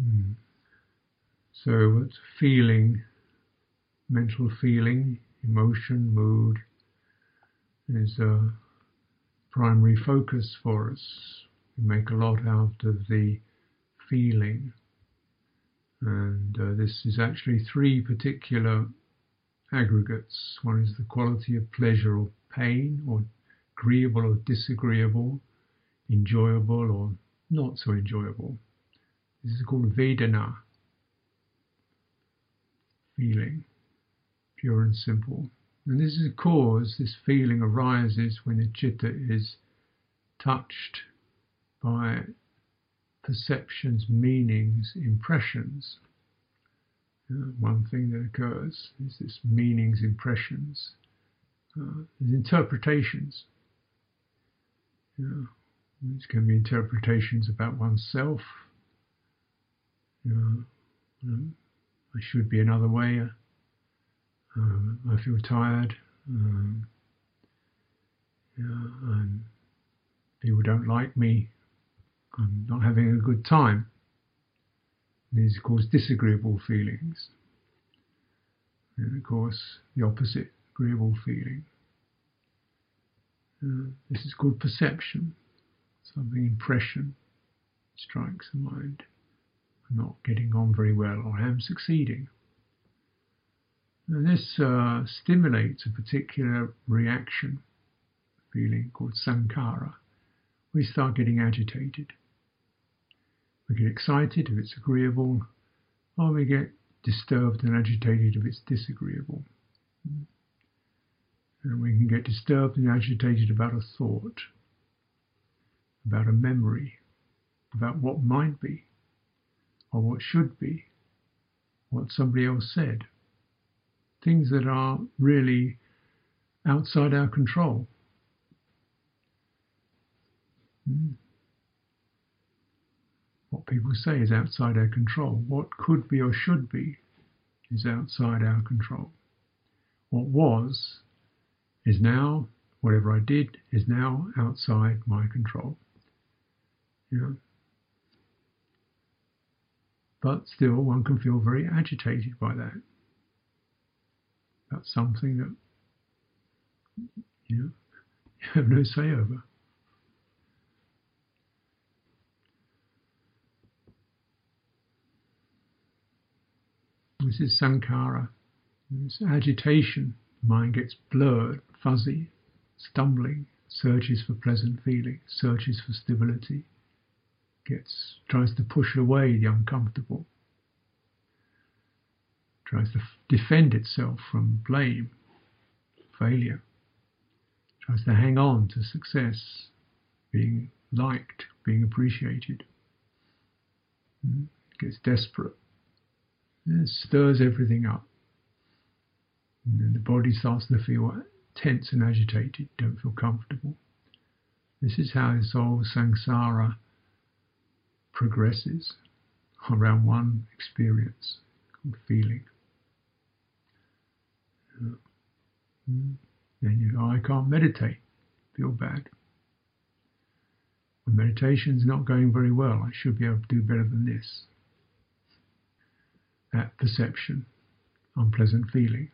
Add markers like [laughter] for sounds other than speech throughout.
Mm. So it's feeling, mental feeling, emotion, mood is a primary focus for us. We make a lot out of the feeling. And uh, this is actually three particular aggregates. One is the quality of pleasure or pain, or agreeable or disagreeable, enjoyable or not so enjoyable. This is called Vedana, feeling, pure and simple. And this is a cause, this feeling arises when the chitta is touched by perceptions, meanings, impressions. Uh, one thing that occurs is this meanings, impressions, uh, interpretations. these can be interpretations about oneself. You know, I should be another way. Um, I feel tired. Um, yeah, people don't like me. I'm not having a good time. These cause disagreeable feelings. And of course, the opposite, agreeable feeling. Uh, this is called perception. Something impression strikes the mind. Not getting on very well, or I am succeeding. And this uh, stimulates a particular reaction, feeling called sankara. We start getting agitated. We get excited if it's agreeable, or we get disturbed and agitated if it's disagreeable. And we can get disturbed and agitated about a thought, about a memory, about what might be, or what should be, what somebody else said. Things that are really outside our control. Hmm. What people say is outside our control. What could be or should be is outside our control. What was is now, whatever I did, is now outside my control. Yeah. But still, one can feel very agitated by that. That's something that you, know, you have no say over. This is sankara. This agitation. Mind gets blurred, fuzzy, stumbling, searches for pleasant feeling, searches for stability, gets tries to push away the uncomfortable, tries to f- defend itself from blame, failure, tries to hang on to success, being liked, being appreciated. Mm? Gets desperate. It stirs everything up. And then the body starts to feel tense and agitated, don't feel comfortable. This is how this whole samsara progresses around one experience called feeling. Uh, then you go, I can't meditate, feel bad. Meditation's not going very well, I should be able to do better than this that perception, unpleasant feeling.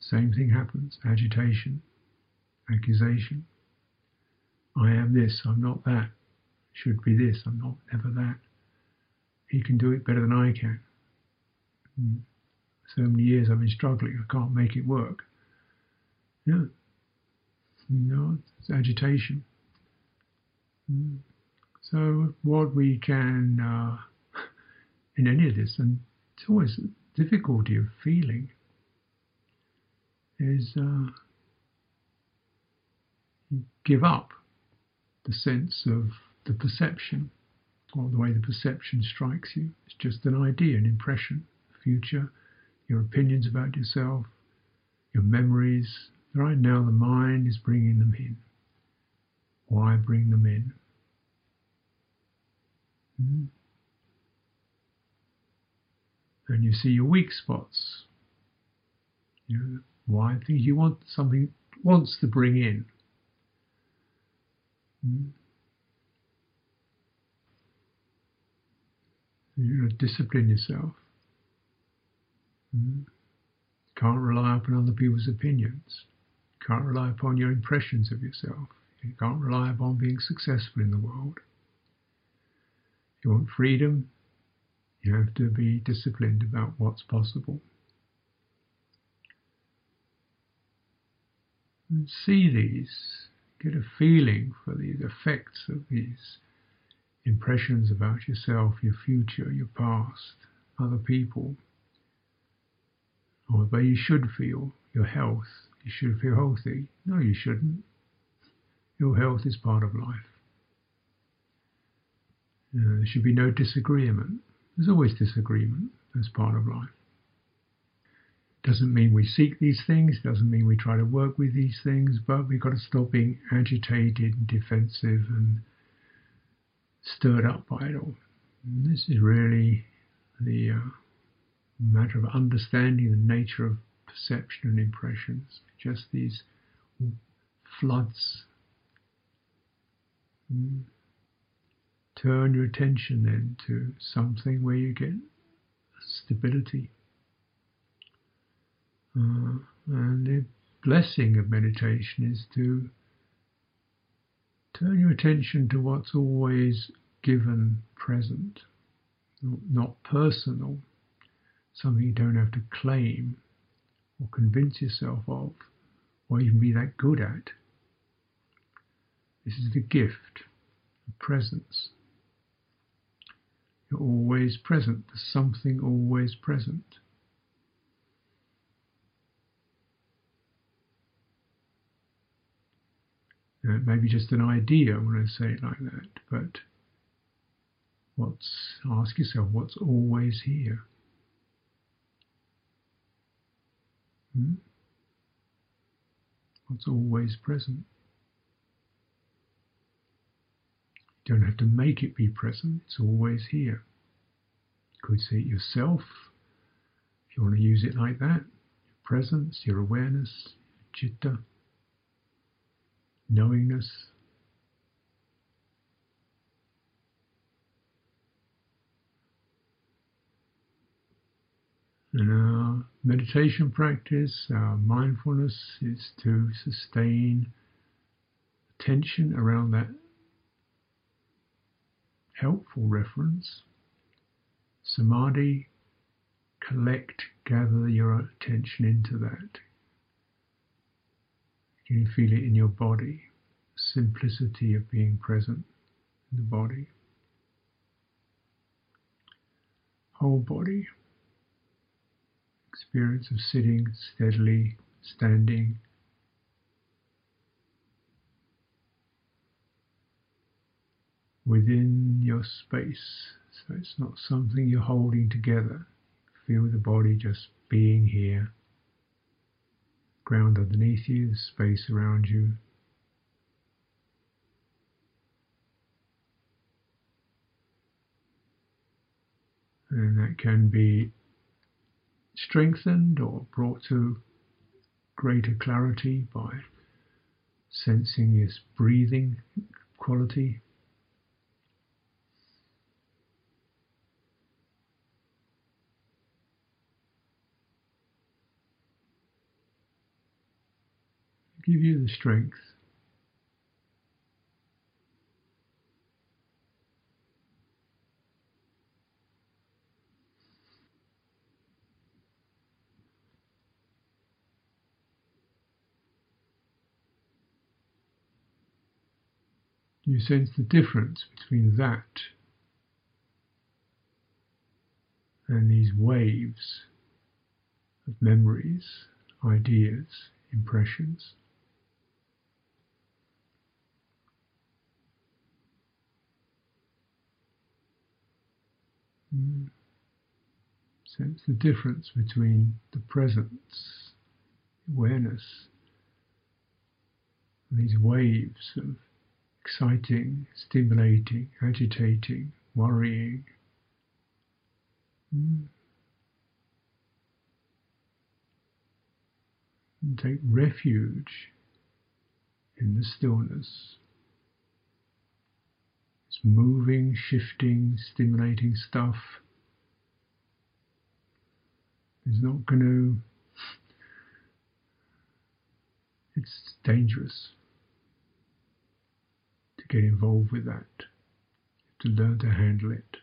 Same thing happens agitation, accusation. I am this, I'm not that. Should be this, I'm not ever that. He can do it better than I can. Mm. So many years I've been struggling, I can't make it work. Yeah. Know, it's agitation. Mm. So, what we can, uh, [laughs] in any of this, and it's always a difficulty of feeling is uh, give up the sense of the perception or the way the perception strikes you. It's just an idea, an impression, future, your opinions about yourself, your memories. Right now, the mind is bringing them in. Why bring them in? Hmm? and you see your weak spots. You know, why things you want something wants to bring in. Hmm? You know, discipline yourself. Mm. Can't rely upon other people's opinions. Can't rely upon your impressions of yourself. You can't rely upon being successful in the world. If you want freedom, you have to be disciplined about what's possible. And see these, get a feeling for the effects of these impressions about yourself, your future, your past, other people, or the way you should feel, your health. You should feel healthy. No, you shouldn't. Your health is part of life. Uh, there should be no disagreement. There's always disagreement as part of life. Doesn't mean we seek these things, doesn't mean we try to work with these things, but we've got to stop being agitated and defensive and stirred up by it all. And this is really the uh, matter of understanding the nature of perception and impressions, just these floods. Mm. Turn your attention then to something where you get stability. Uh, and the blessing of meditation is to turn your attention to what's always given present, not personal, something you don't have to claim or convince yourself of or even be that good at. This is the gift of presence. You're always present. There's something always present. Know, it may be just an idea when I say it like that, but what's ask yourself what's always here. Hmm? What's always present. You don't have to make it be present, it's always here. You could see it yourself, if you want to use it like that. Your presence, your awareness, your chitta, knowingness. And our meditation practice, our mindfulness is to sustain attention around that helpful reference. Samadhi, collect, gather your attention into that. Can you feel it in your body? Simplicity of being present in the body. Whole body. Experience of sitting steadily, standing. Within your space, so it's not something you're holding together. Feel the body just being here ground underneath you, the space around you. And that can be strengthened or brought to greater clarity by sensing this breathing quality give you the strength. You sense the difference between that and these waves of memories, ideas, impressions. Sense the difference between the presence, awareness, and these waves of exciting, stimulating, agitating, worrying. Mm. And take refuge in the stillness it's moving, shifting, stimulating stuff It's not going to. It's dangerous to get involved with that. To learn to handle it.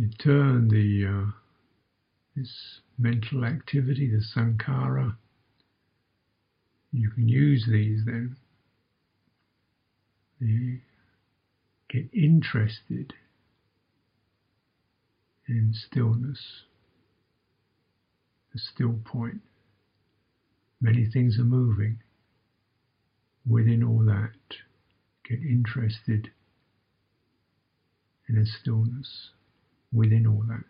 You turn the uh, this mental activity, the sankara. you can use these then. You get interested in stillness, the still point. Many things are moving. Within all that, get interested in a stillness within all that.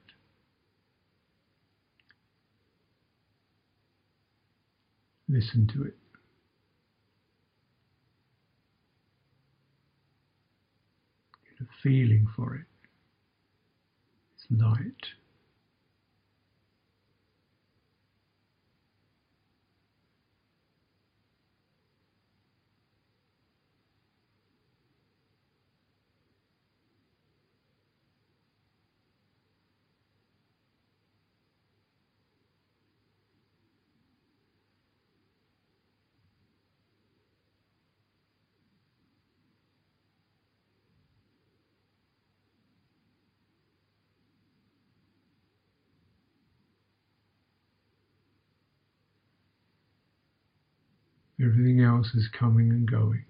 Listen to it. Get a feeling for it. It's light. Everything else is coming and going.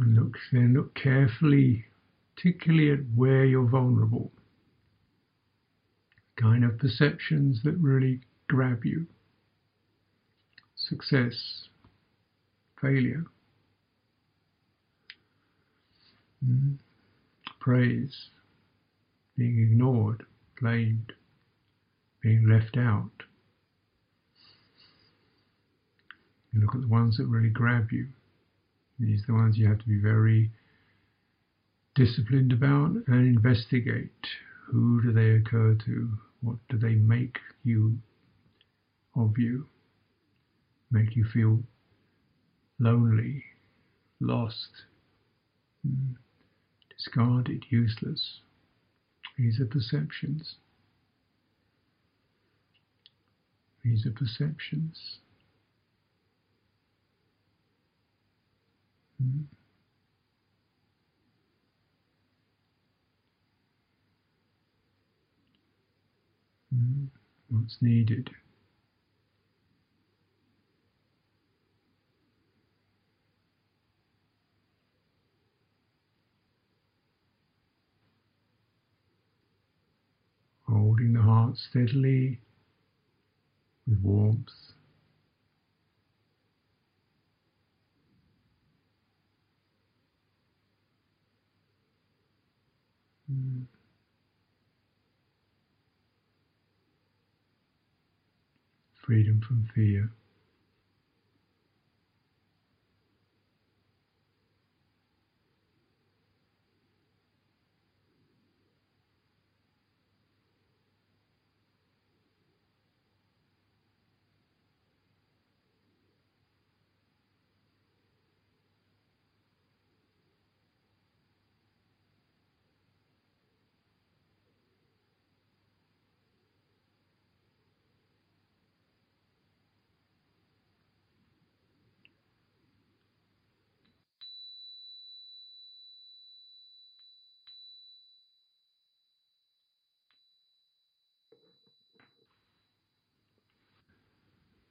And look, then look carefully, particularly at where you're vulnerable. Kind of perceptions that really grab you. Success, failure, mm. praise, being ignored, blamed, being left out. You look at the ones that really grab you. These are the ones you have to be very disciplined about and investigate. Who do they occur to? What do they make you of you? Make you feel lonely, lost, hmm, discarded, useless. These are perceptions. These are perceptions. Mm. Mm. What's needed? Holding the heart steadily with warmth. Mm. Freedom from fear.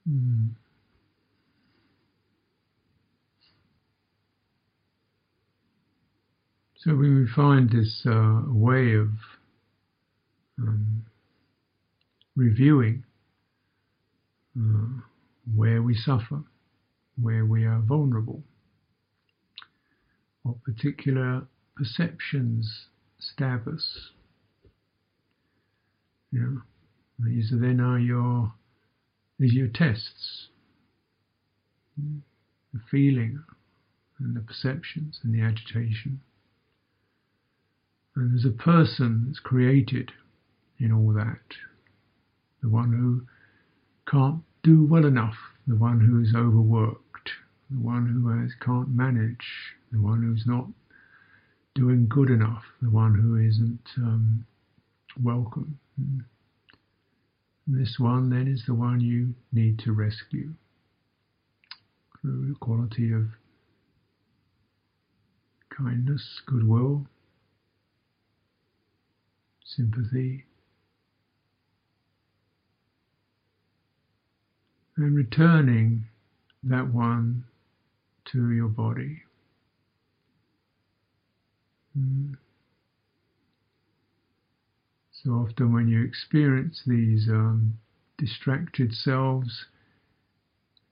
Mm. So when we find this uh, way of um, reviewing uh, where we suffer, where we are vulnerable, what particular perceptions stab us. Know, these then are your are your tests. The feeling and the perceptions and the agitation. And there's a person that's created in all that. The one who can't do well enough, the one who is overworked, the one who has, can't manage, the one who's not doing good enough, the one who isn't um, welcome. This one then is the one you need to rescue through the quality of kindness, goodwill, sympathy, and returning that one to your body. Mm. So often, when you experience these um, distracted selves,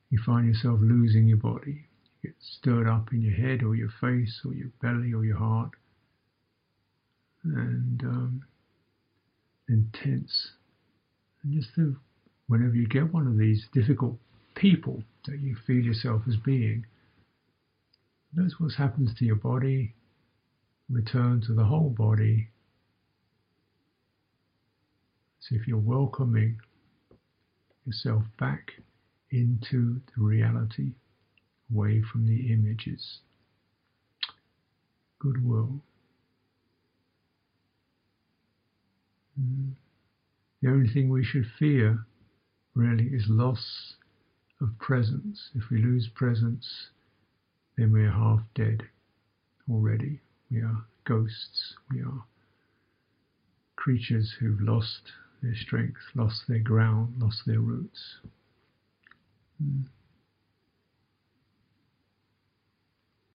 you find yourself losing your body. You get stirred up in your head, or your face, or your belly, or your heart, and um, intense. And just the, whenever you get one of these difficult people that you feel yourself as being, notice what happens to your body, return to the whole body. So if you're welcoming yourself back into the reality, away from the images, goodwill. Mm. The only thing we should fear really is loss of presence. If we lose presence, then we're half dead already. We are ghosts. We are creatures who've lost their strength, lost their ground, lost their roots. Mm.